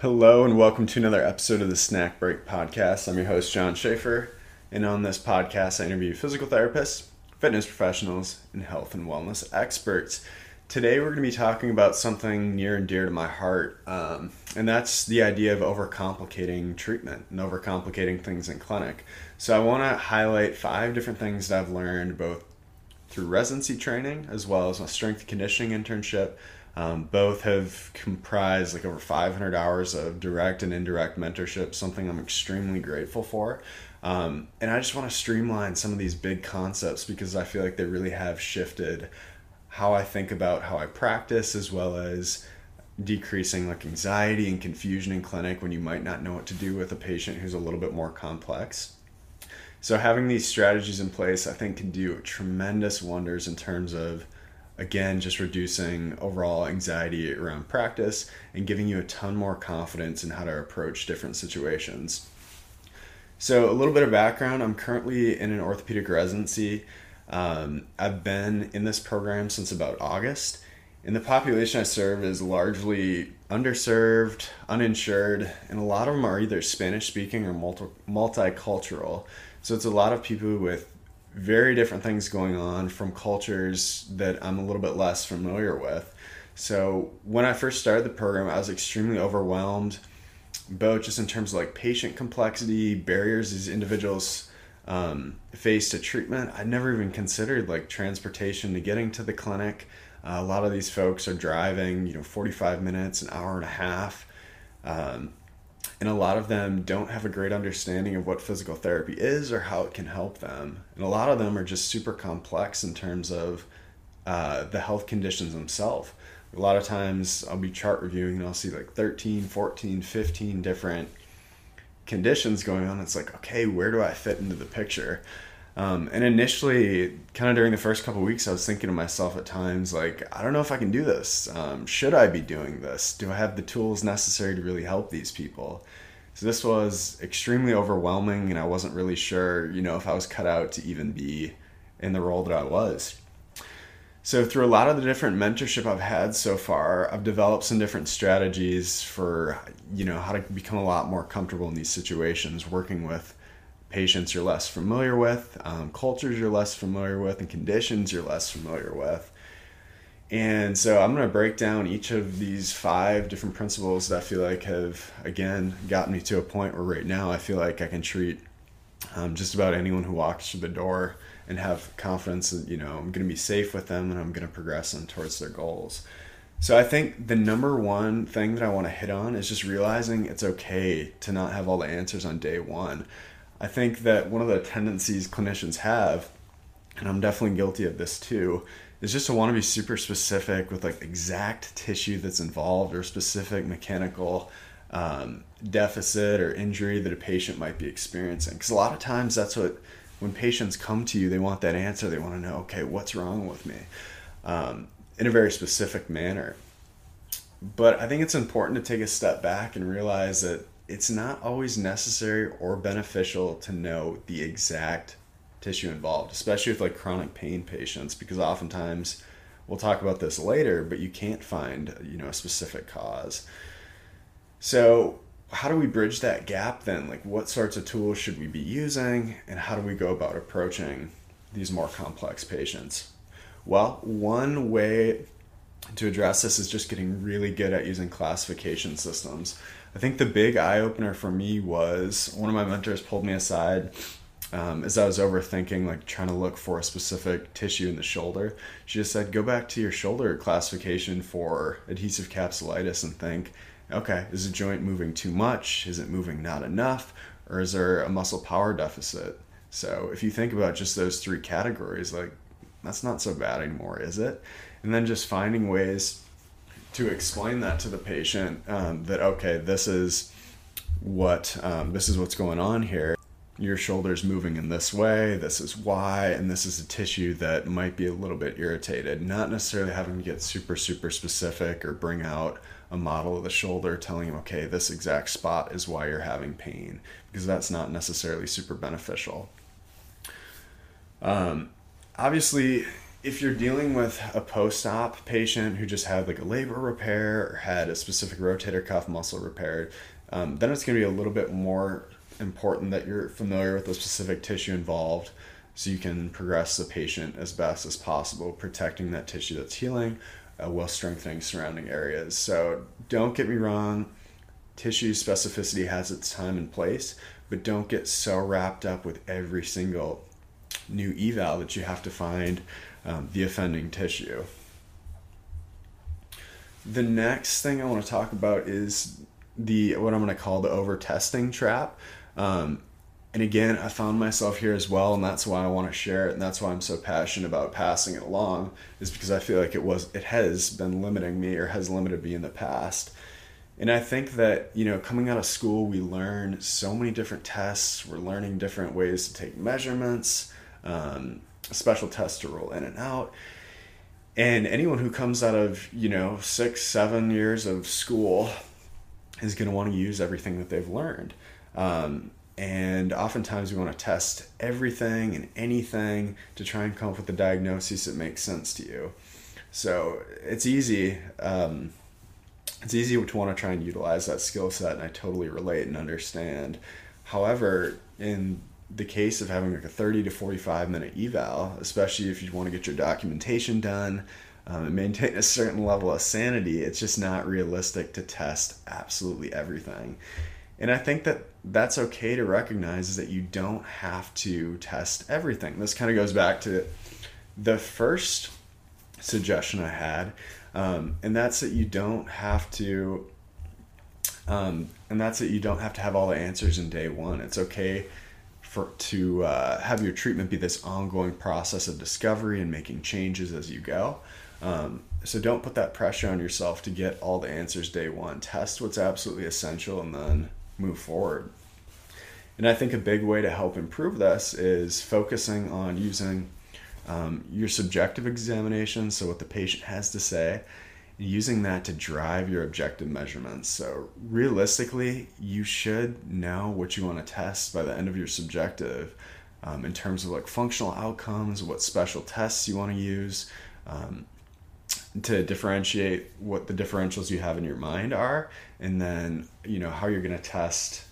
Hello, and welcome to another episode of the Snack Break Podcast. I'm your host, John Schaefer, and on this podcast, I interview physical therapists, fitness professionals, and health and wellness experts. Today, we're going to be talking about something near and dear to my heart, um, and that's the idea of overcomplicating treatment and overcomplicating things in clinic. So, I want to highlight five different things that I've learned both through residency training as well as my strength conditioning internship. Um, both have comprised like over 500 hours of direct and indirect mentorship, something I'm extremely grateful for. Um, and I just want to streamline some of these big concepts because I feel like they really have shifted how I think about how I practice as well as decreasing like anxiety and confusion in clinic when you might not know what to do with a patient who's a little bit more complex. So having these strategies in place, I think, can do tremendous wonders in terms of, again, just reducing overall anxiety around practice and giving you a ton more confidence in how to approach different situations. So, a little bit of background I'm currently in an orthopedic residency. Um, I've been in this program since about August, and the population I serve is largely underserved, uninsured, and a lot of them are either Spanish speaking or multi- multicultural. So it's a lot of people with very different things going on from cultures that I'm a little bit less familiar with. So when I first started the program, I was extremely overwhelmed, both just in terms of like patient complexity, barriers these individuals um, face to treatment. I never even considered like transportation to getting to the clinic. Uh, a lot of these folks are driving, you know, 45 minutes, an hour and a half. Um, and a lot of them don't have a great understanding of what physical therapy is or how it can help them. And a lot of them are just super complex in terms of uh, the health conditions themselves. A lot of times I'll be chart reviewing and I'll see like 13, 14, 15 different conditions going on. It's like, okay, where do I fit into the picture? Um, and initially, kind of during the first couple weeks, I was thinking to myself at times, like, I don't know if I can do this. Um, should I be doing this? Do I have the tools necessary to really help these people? So this was extremely overwhelming, and I wasn't really sure, you know, if I was cut out to even be in the role that I was. So through a lot of the different mentorship I've had so far, I've developed some different strategies for, you know, how to become a lot more comfortable in these situations, working with patients you're less familiar with, um, cultures you're less familiar with, and conditions you're less familiar with. And so I'm going to break down each of these five different principles that I feel like have, again, gotten me to a point where right now I feel like I can treat um, just about anyone who walks through the door and have confidence that, you know, I'm going to be safe with them and I'm going to progress them towards their goals. So I think the number one thing that I want to hit on is just realizing it's okay to not have all the answers on day one. I think that one of the tendencies clinicians have, and I'm definitely guilty of this too, is just to want to be super specific with like exact tissue that's involved or specific mechanical um, deficit or injury that a patient might be experiencing. Because a lot of times that's what, when patients come to you, they want that answer. They want to know, okay, what's wrong with me? Um, in a very specific manner. But I think it's important to take a step back and realize that it's not always necessary or beneficial to know the exact tissue involved, especially with like chronic pain patients, because oftentimes we'll talk about this later, but you can't find you know a specific cause. So how do we bridge that gap then? Like what sorts of tools should we be using and how do we go about approaching these more complex patients? Well, one way to address this is just getting really good at using classification systems. I think the big eye opener for me was one of my mentors pulled me aside um, as I was overthinking, like trying to look for a specific tissue in the shoulder. She just said, go back to your shoulder classification for adhesive capsulitis and think, okay, is the joint moving too much? Is it moving not enough? Or is there a muscle power deficit? So if you think about just those three categories, like that's not so bad anymore, is it? And then just finding ways to explain that to the patient um, that okay, this is what um, this is what's going on here. Your shoulder's moving in this way. This is why, and this is a tissue that might be a little bit irritated. Not necessarily having to get super super specific or bring out a model of the shoulder telling him, okay, this exact spot is why you're having pain, because that's not necessarily super beneficial. Um, obviously, if you're dealing with a post-op patient who just had like a labral repair or had a specific rotator cuff muscle repaired, um, then it's going to be a little bit more important that you're familiar with the specific tissue involved so you can progress the patient as best as possible, protecting that tissue that's healing uh, while strengthening surrounding areas. So don't get me wrong, tissue specificity has its time and place, but don't get so wrapped up with every single new eval that you have to find um, the offending tissue. The next thing I want to talk about is the what I'm going to call the over testing trap. Um, and again, I found myself here as well, and that's why I want to share it, and that's why I'm so passionate about passing it along, is because I feel like it was it has been limiting me or has limited me in the past. And I think that, you know, coming out of school, we learn so many different tests. We're learning different ways to take measurements, um, special tests to roll in and out. And anyone who comes out of, you know, six, seven years of school is going to want to use everything that they've learned. Um, and oftentimes we want to test everything and anything to try and come up with a diagnosis that makes sense to you. So it's easy. Um, it's easy to want to try and utilize that skill set, and I totally relate and understand. However, in the case of having like a 30 to 45 minute eval, especially if you want to get your documentation done um, and maintain a certain level of sanity, it's just not realistic to test absolutely everything. And I think that that's okay to recognize is that you don't have to test everything. This kind of goes back to the first suggestion I had, um, and that's that you don't have to, um, and that's that you don't have to have all the answers in day one. It's okay for to uh, have your treatment be this ongoing process of discovery and making changes as you go. Um, so don't put that pressure on yourself to get all the answers day one. Test what's absolutely essential and then move forward. And I think a big way to help improve this is focusing on using um, your subjective examination, so what the patient has to say, using that to drive your objective measurements. So, realistically, you should know what you want to test by the end of your subjective um, in terms of like functional outcomes, what special tests you want to use. Um, to differentiate what the differentials you have in your mind are and then you know how you're going to test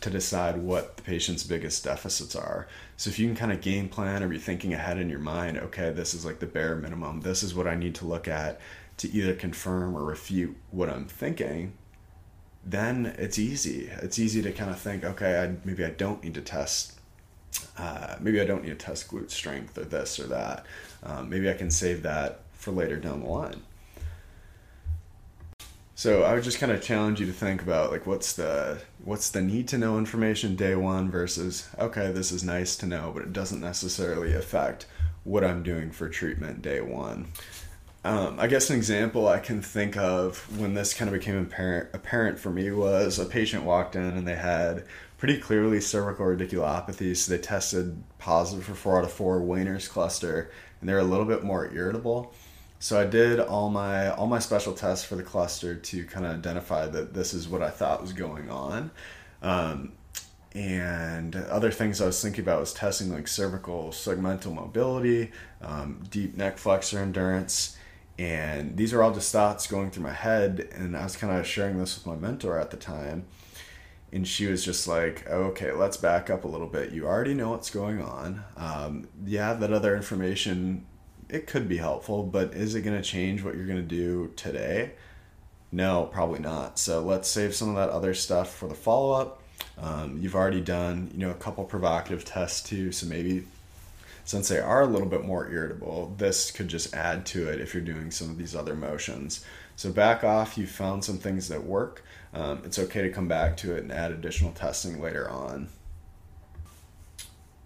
to decide what the patient's biggest deficits are so if you can kind of game plan or be thinking ahead in your mind okay this is like the bare minimum this is what i need to look at to either confirm or refute what i'm thinking then it's easy it's easy to kind of think okay I, maybe i don't need to test uh, maybe i don't need to test glute strength or this or that um, maybe i can save that for later down the line. So I would just kind of challenge you to think about like what's the what's the need to know information day one versus okay this is nice to know but it doesn't necessarily affect what I'm doing for treatment day one. Um, I guess an example I can think of when this kind of became apparent, apparent for me was a patient walked in and they had pretty clearly cervical radiculopathy, so they tested positive for four out of four Wainner's cluster, and they're a little bit more irritable. So I did all my all my special tests for the cluster to kind of identify that this is what I thought was going on. Um, and other things I was thinking about was testing like cervical segmental mobility, um, deep neck flexor endurance, and these are all just thoughts going through my head. And I was kind of sharing this with my mentor at the time, and she was just like, "Okay, let's back up a little bit. You already know what's going on. Um, yeah, that other information it could be helpful, but is it going to change what you're going to do today? No, probably not. So let's save some of that other stuff for the follow up. Um, you've already done, you know, a couple provocative tests too, so maybe since they are a little bit more irritable, this could just add to it if you're doing some of these other motions. So back off. You found some things that work. Um, it's okay to come back to it and add additional testing later on.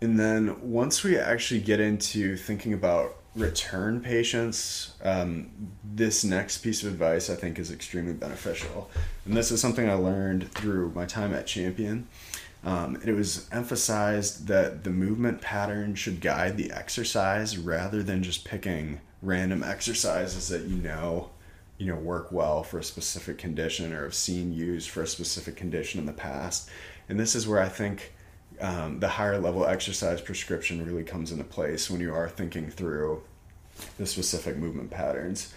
And then once we actually get into thinking about return patients, um, this next piece of advice I think is extremely beneficial. And this is something I learned through my time at Champion. Um, it was emphasized that the movement pattern should guide the exercise rather than just picking random exercises that you know you know work well for a specific condition or have seen used for a specific condition in the past and this is where i think um, the higher level exercise prescription really comes into place when you are thinking through the specific movement patterns.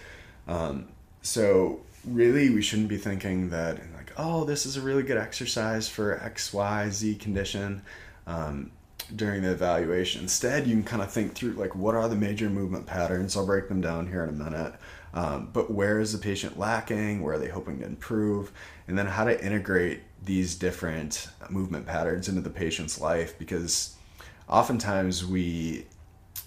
Um, so really, we shouldn't be thinking that oh, this is a really good exercise for X, Y, Z condition. Um, during the evaluation. Instead, you can kind of think through like what are the major movement patterns. I'll break them down here in a minute. Um, but where is the patient lacking? Where are they hoping to improve? And then how to integrate these different movement patterns into the patient's life because oftentimes we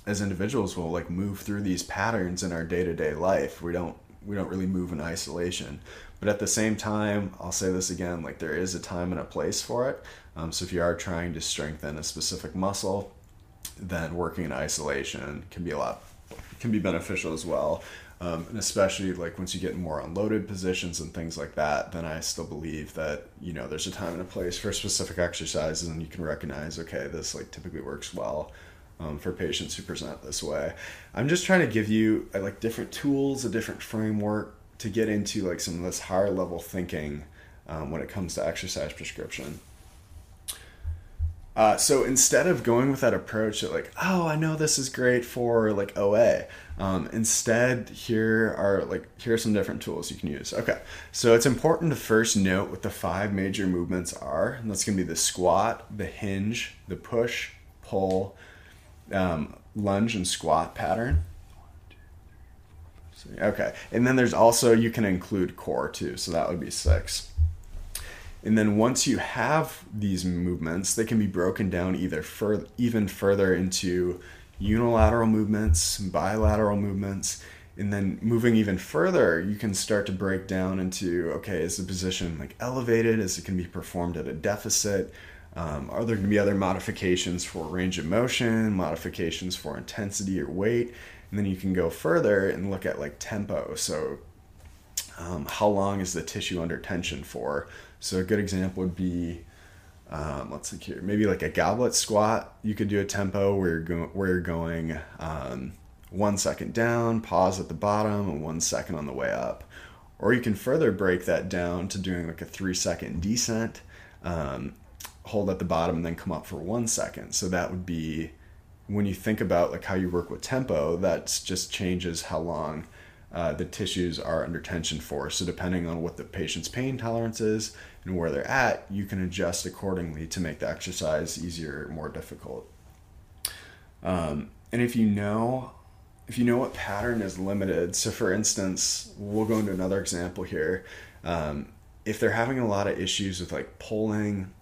as individuals will like move through these patterns in our day-to-day life we don't we don't really move in isolation but at the same time i'll say this again like there is a time and a place for it um, so if you are trying to strengthen a specific muscle then working in isolation can be a lot can be beneficial as well um, and especially like once you get more unloaded positions and things like that, then I still believe that you know there's a time and a place for specific exercises, and you can recognize okay, this like typically works well um, for patients who present this way. I'm just trying to give you uh, like different tools, a different framework to get into like some of this higher level thinking um, when it comes to exercise prescription. Uh, so instead of going with that approach that like, oh, I know this is great for like OA, um, instead here are like here are some different tools you can use. Okay, so it's important to first note what the five major movements are, and that's gonna be the squat, the hinge, the push, pull, um, lunge, and squat pattern. Okay, and then there's also you can include core too, so that would be six. And then once you have these movements, they can be broken down either further, even further into unilateral movements, bilateral movements, and then moving even further, you can start to break down into okay, is the position like elevated? Is it can be performed at a deficit? Um, are there going to be other modifications for range of motion, modifications for intensity or weight? And then you can go further and look at like tempo. So, um, how long is the tissue under tension for? So a good example would be, um, let's see here, maybe like a goblet squat. You could do a tempo where you're going where you're going um, one second down, pause at the bottom, and one second on the way up. Or you can further break that down to doing like a three second descent, um, hold at the bottom, and then come up for one second. So that would be when you think about like how you work with tempo, that just changes how long uh, the tissues are under tension for. So, depending on what the patient's pain tolerance is and where they're at, you can adjust accordingly to make the exercise easier or more difficult. Um, and if you know, if you know what pattern is limited, so for instance, we'll go into another example here. Um, if they're having a lot of issues with like pulling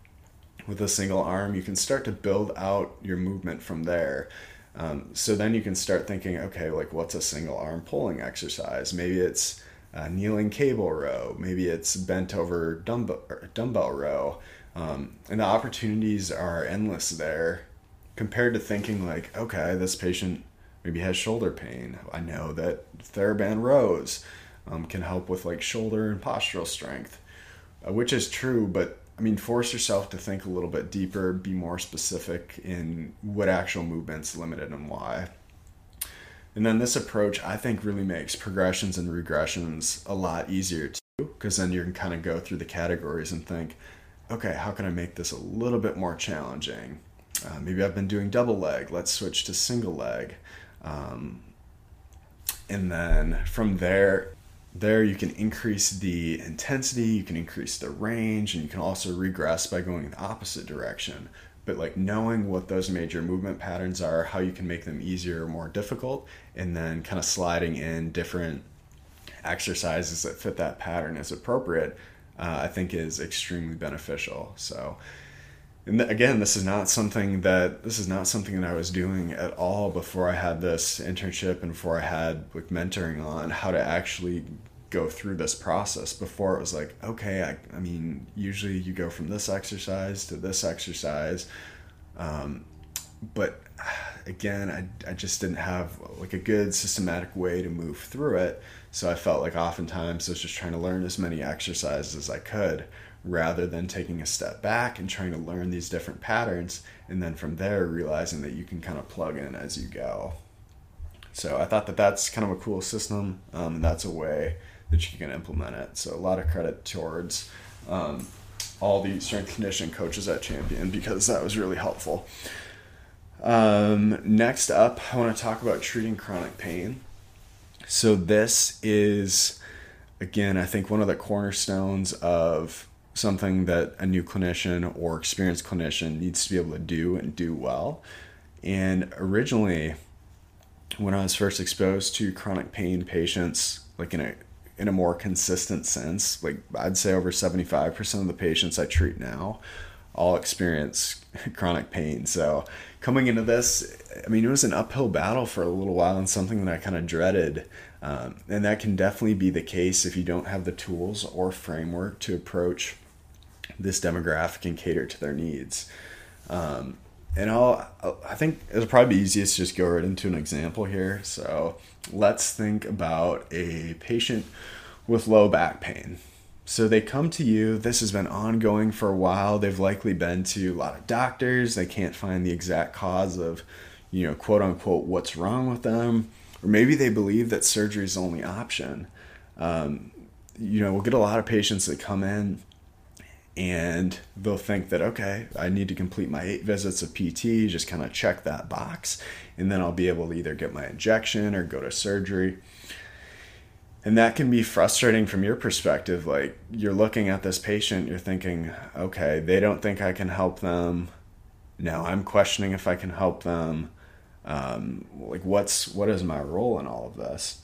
with a single arm, you can start to build out your movement from there. Um, so then you can start thinking, okay, like what's a single arm pulling exercise? Maybe it's a kneeling cable row. Maybe it's bent over dumbbell, dumbbell row. Um, and the opportunities are endless there compared to thinking like, okay, this patient maybe has shoulder pain. I know that TheraBand rows um, can help with like shoulder and postural strength, uh, which is true, but I mean, force yourself to think a little bit deeper, be more specific in what actual movement's limited and why. And then this approach, I think, really makes progressions and regressions a lot easier too, because then you can kind of go through the categories and think, okay, how can I make this a little bit more challenging? Uh, maybe I've been doing double leg, let's switch to single leg. Um, and then from there, there you can increase the intensity, you can increase the range, and you can also regress by going in the opposite direction. But like knowing what those major movement patterns are, how you can make them easier or more difficult, and then kind of sliding in different exercises that fit that pattern as appropriate, uh, I think is extremely beneficial. So, and again, this is not something that this is not something that I was doing at all before I had this internship and before I had like mentoring on how to actually go through this process. Before it was like, okay, I, I mean, usually you go from this exercise to this exercise, um, but again, I I just didn't have like a good systematic way to move through it. So I felt like oftentimes I was just trying to learn as many exercises as I could rather than taking a step back and trying to learn these different patterns and then from there realizing that you can kind of plug in as you go. So i thought that that's kind of a cool system um, and that's a way that you can implement it. So a lot of credit towards um, all the strength conditioning coaches at champion because that was really helpful. Um, next up, I want to talk about treating chronic pain. So, this is, again, I think one of the cornerstones of something that a new clinician or experienced clinician needs to be able to do and do well. And originally, when I was first exposed to chronic pain patients, like in a in a more consistent sense, like I'd say over 75% of the patients I treat now all experience chronic pain. So coming into this, I mean, it was an uphill battle for a little while and something that I kind of dreaded. Um, and that can definitely be the case if you don't have the tools or framework to approach this demographic and cater to their needs. Um, and I'll, I think it'll probably be easiest to just go right into an example here. So let's think about a patient with low back pain. So they come to you. This has been ongoing for a while. They've likely been to a lot of doctors. They can't find the exact cause of, you know, quote unquote, what's wrong with them. Or maybe they believe that surgery is the only option. Um, you know, we'll get a lot of patients that come in and they'll think that okay i need to complete my eight visits of pt just kind of check that box. And then i'll be able to either get my injection or go to surgery. And that can be frustrating from your perspective like you're looking at this patient you're thinking okay they don't think i can help them. Now i'm questioning if i can help them. Um, like what's what is my role in all of this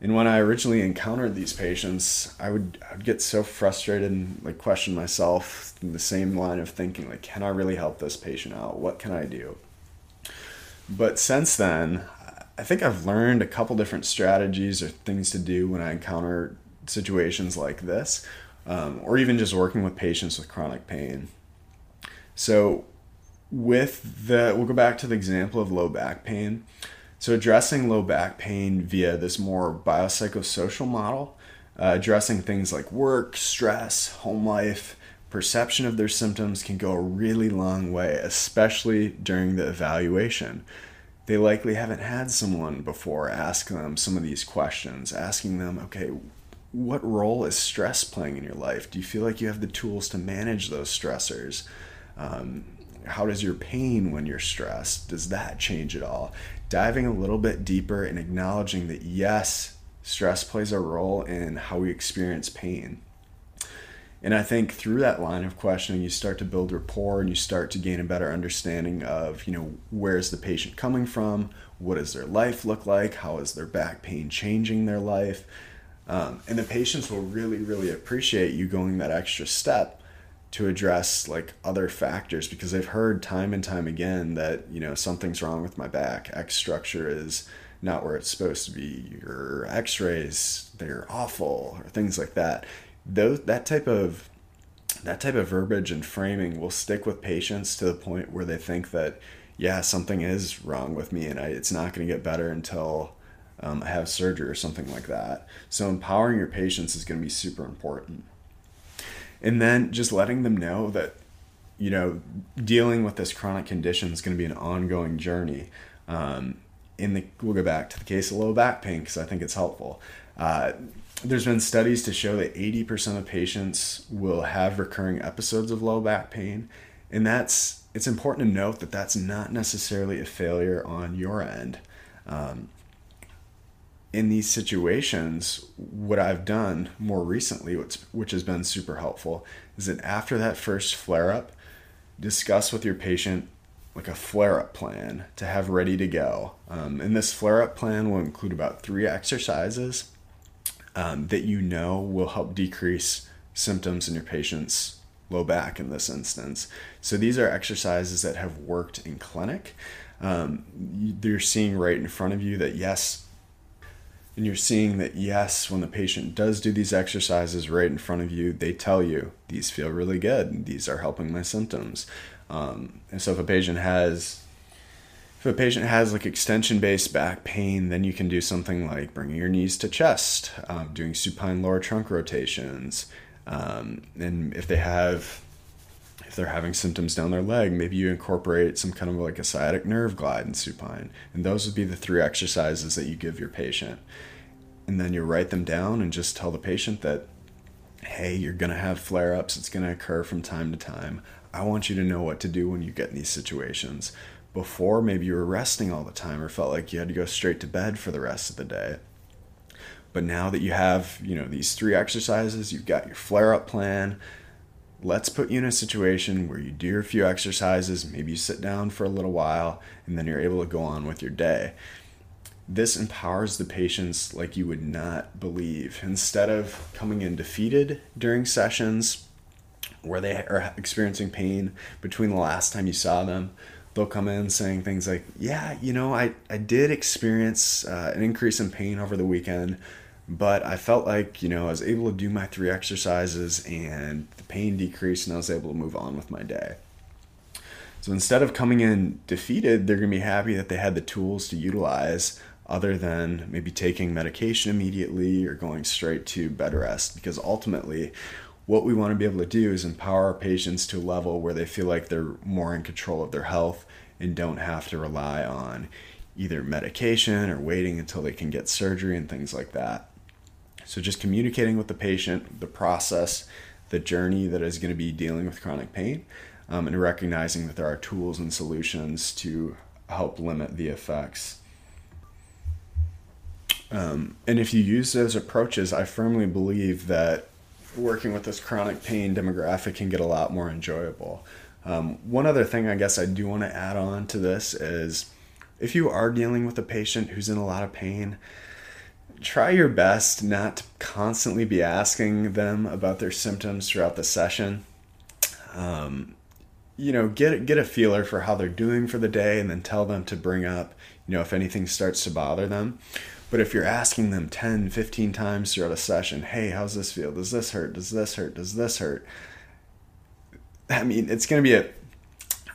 and when I originally encountered these patients, I would, I would get so frustrated and like question myself in the same line of thinking, like, can I really help this patient out? What can I do? But since then, I think I've learned a couple different strategies or things to do when I encounter situations like this, um, or even just working with patients with chronic pain. So, with the, we'll go back to the example of low back pain. So, addressing low back pain via this more biopsychosocial model, uh, addressing things like work, stress, home life, perception of their symptoms can go a really long way, especially during the evaluation. They likely haven't had someone before ask them some of these questions, asking them, okay, what role is stress playing in your life? Do you feel like you have the tools to manage those stressors? Um, how does your pain when you're stressed does that change at all diving a little bit deeper and acknowledging that yes, stress plays a role in how we experience pain. And I think through that line of questioning, you start to build rapport and you start to gain a better understanding of, you know, where is the patient coming from? What does their life look like? How is their back pain changing their life? Um, and the patients will really, really appreciate you going that extra step to address like other factors because I've heard time and time again that you know something's wrong with my back. X structure is not where it's supposed to be. Your x-rays they're awful or things like that. Those that type of that type of verbiage and framing will stick with patients to the point where they think that yeah something is wrong with me and I, it's not going to get better until um, I have surgery or something like that. So empowering your patients is going to be super important and then just letting them know that you know dealing with this chronic condition is going to be an ongoing journey. Um, in the we'll go back to the case of low back pain because i think it's helpful. Uh, there's been studies to show that 80% of patients will have recurring episodes of low back pain. And that's it's important to note that that's not necessarily a failure on your end. Um, in these situations, what I've done more recently, which, has been super helpful, is that after that first flare up, discuss with your patient like a flare up plan to have ready to go. Um, and this flare up plan will include about three exercises um, that you know will help decrease symptoms in your patient's low back in this instance. So these are exercises that have worked in clinic. Um, you're seeing right in front of you that yes, and you're seeing that yes when the patient does do these exercises right in front of you they tell you these feel really good. These are helping my symptoms. Um, and so if a patient has if a patient has like extension based back pain then you can do something like bringing your knees to chest um, doing supine lower trunk rotations um, and if they have they're having symptoms down their leg, maybe you incorporate some kind of like a sciatic nerve glide in supine. And those would be the three exercises that you give your patient. And then you write them down and just tell the patient that, hey, you're going to have flare ups. It's going to occur from time to time. I want you to know what to do when you get in these situations. before maybe you were resting all the time or felt like you had to go straight to bed for the rest of the day. But now that you have, you know, these three exercises, you've got your flare up plan, let's put you in a situation where you do a few exercises, maybe you sit down for a little while, and then you're able to go on with your day. This empowers the patients like you would not believe. Instead of coming in defeated during sessions where they are experiencing pain between the last time you saw them, they'll come in saying things like, Yeah, you know, I, I did experience uh, an increase in pain over the weekend, but I felt like, you know, I was able to do my three exercises and the pain decreased and I was able to move on with my day. So instead of coming in defeated, they're going to be happy that they had the tools to utilize other than maybe taking medication immediately or going straight to bed rest because ultimately what we want to be able to do is empower our patients to a level where they feel like they're more in control of their health and don't have to rely on either medication or waiting until they can get surgery and things like that. So, just communicating with the patient, the process, the journey that is going to be dealing with chronic pain, um, and recognizing that there are tools and solutions to help limit the effects. Um, and if you use those approaches, I firmly believe that working with this chronic pain demographic can get a lot more enjoyable. Um, one other thing I guess I do want to add on to this is if you are dealing with a patient who's in a lot of pain, try your best not to constantly be asking them about their symptoms throughout the session. Um, you know, get get a feeler for how they're doing for the day, and then tell them to bring up, you know, if anything starts to bother them. But if you're asking them 10, 15 times throughout a session, hey, how's this feel? Does this hurt? Does this hurt? Does this hurt? I mean, it's gonna be a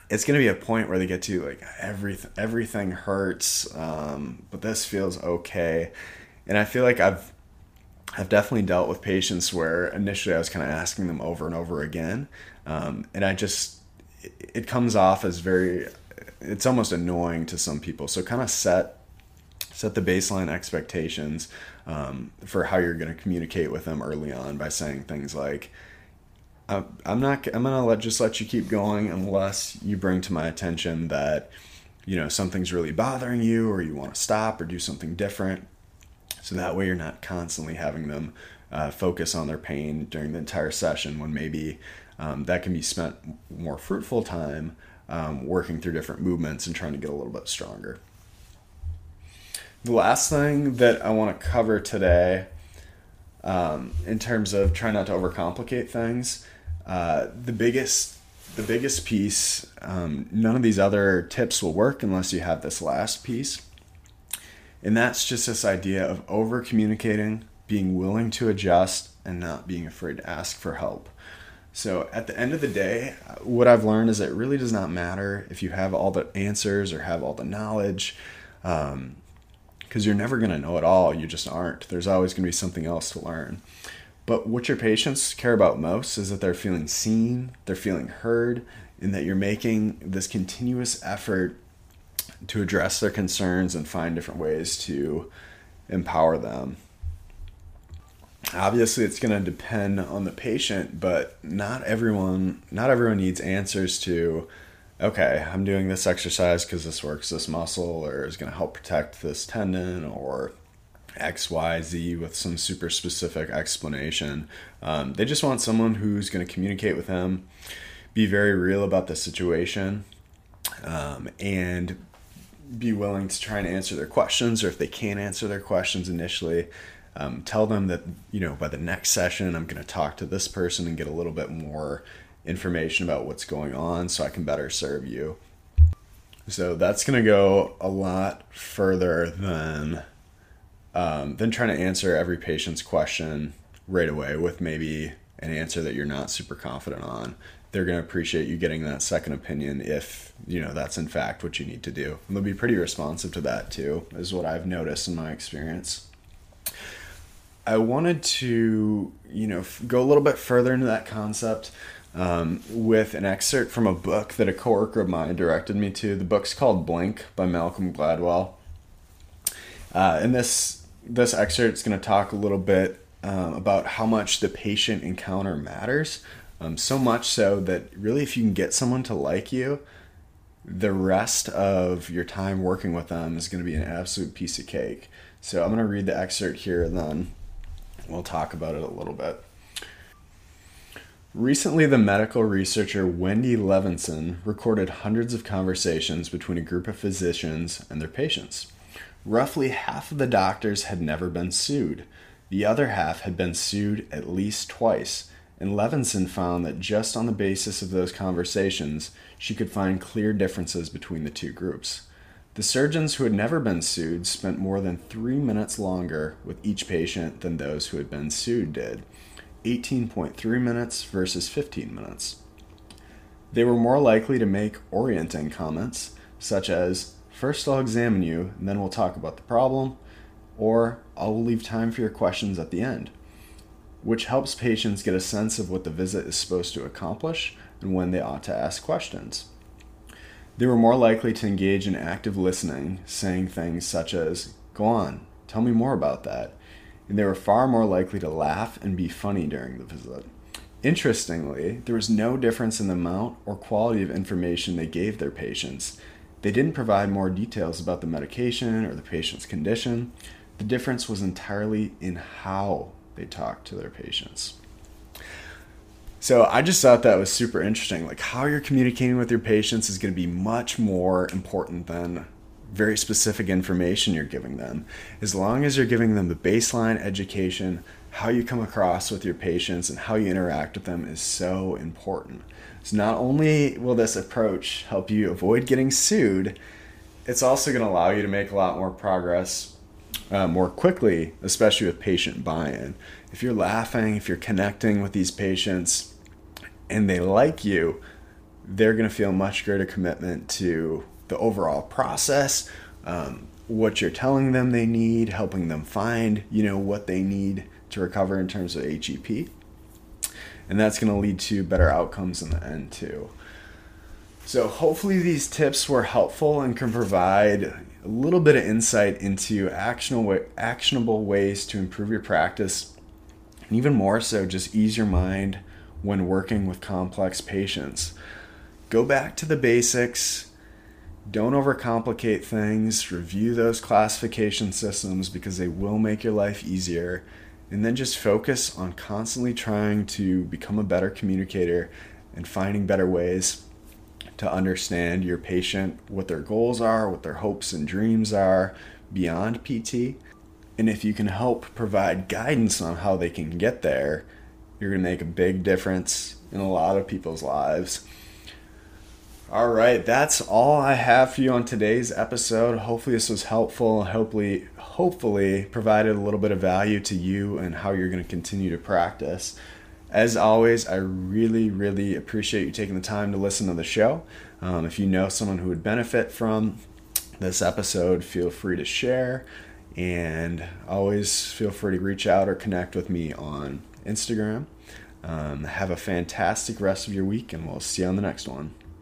it's gonna be a point where they get to like everything everything hurts, um, but this feels okay and I feel like I've I've definitely dealt with patients where initially I was kind of asking them over and over again, um, and I just it, comes off as very it's almost annoying to some people. So kind of set set the baseline expectations um, for how you're going to communicate with them early on by saying things like. I'm not. I'm gonna let just let you keep going unless you bring to my attention that, you know, something's really bothering you, or you want to stop or do something different. So that way you're not constantly having them uh, focus on their pain during the entire session when maybe um, that can be spent more fruitful time um, working through different movements and trying to get a little bit stronger. The last thing that I want to cover today, um, in terms of trying not to overcomplicate things, uh, the biggest the biggest piece. Um, none of these other tips will work unless you have this last piece, and that's just this idea of over communicating, being willing to adjust, and not being afraid to ask for help. So at the end of the day, what I've learned is it really does not matter if you have all the answers or have all the knowledge, because um, you're never going to know it all. You just aren't. There's always going to be something else to learn. But what your patients care about most is that they're feeling seen, they're feeling heard, and that you're making this continuous effort to address their concerns and find different ways to empower them. Obviously, it's going to depend on the patient, but not everyone not everyone needs answers to okay, I'm doing this exercise because this works this muscle or is going to help protect this tendon or XYZ with some super specific explanation. Um, they just want someone who's going to communicate with them, be very real about the situation, um, and be willing to try and answer their questions, or if they can't answer their questions initially, um, tell them that you know by the next session I'm going to talk to this person and get a little bit more information about what's going on, so I can better serve you. So that's going to go a lot further than um, than trying to answer every patient's question right away with maybe an answer that you're not super confident on they're going to appreciate you getting that second opinion if you know that's in fact what you need to do. And they'll be pretty responsive to that too is what i've noticed in my experience. I wanted to you know go a little bit further into that concept um, with an excerpt from a book that a coworker of mine directed me to. The book's called blink by malcolm gladwell. Uh, and this this excerpt is going to talk a little bit um, about how much the patient encounter matters um, so much so that really, if you can get someone to like you, the rest of your time working with them is going to be an absolute piece of cake. So I'm going to read the excerpt here and then we'll talk about it a little bit. Recently, the medical researcher Wendy Levinson recorded hundreds of conversations between a group of physicians and their patients. Roughly half of the doctors had never been sued. The other half had been sued at least twice, and Levinson found that just on the basis of those conversations, she could find clear differences between the two groups. The surgeons who had never been sued spent more than three minutes longer with each patient than those who had been sued did 18.3 minutes versus 15 minutes. They were more likely to make orienting comments, such as, First, I'll examine you, and then we'll talk about the problem, or I'll leave time for your questions at the end, which helps patients get a sense of what the visit is supposed to accomplish and when they ought to ask questions. They were more likely to engage in active listening, saying things such as, Go on, tell me more about that, and they were far more likely to laugh and be funny during the visit. Interestingly, there was no difference in the amount or quality of information they gave their patients. They didn't provide more details about the medication or the patient's condition. The difference was entirely in how they talk to their patients. So I just thought that was super interesting. Like how you're communicating with your patients is going to be much more important than very specific information you're giving them. As long as you're giving them the baseline education, how you come across with your patients and how you interact with them is so important. So, not only will this approach help you avoid getting sued, it's also going to allow you to make a lot more progress uh, more quickly, especially with patient buy in. If you're laughing, if you're connecting with these patients and they like you, they're going to feel much greater commitment to the overall process, um, what you're telling them they need, helping them find, you know, what they need to recover in terms of HEP. And that's going to lead to better outcomes in the end, too. So, hopefully, these tips were helpful and can provide a little bit of insight into actionable, actionable ways to improve your practice, and even more so, just ease your mind when working with complex patients. Go back to the basics, don't overcomplicate things. Review those classification systems because they will make your life easier. And then just focus on constantly trying to become a better communicator and finding better ways to understand your patient, what their goals are, what their hopes and dreams are beyond PT. And if you can help provide guidance on how they can get there, you're going to make a big difference in a lot of people's lives. All right, that's all I have for you on today's episode. Hopefully this was helpful. Hopefully hopefully provided a little bit of value to you and how you're going to continue to practice. As always, I really, really appreciate you taking the time to listen to the show. Um, if you know someone who would benefit from this episode, feel free to share. And always feel free to reach out or connect with me on Instagram. Um, have a fantastic rest of your week, and we'll see you on the next one.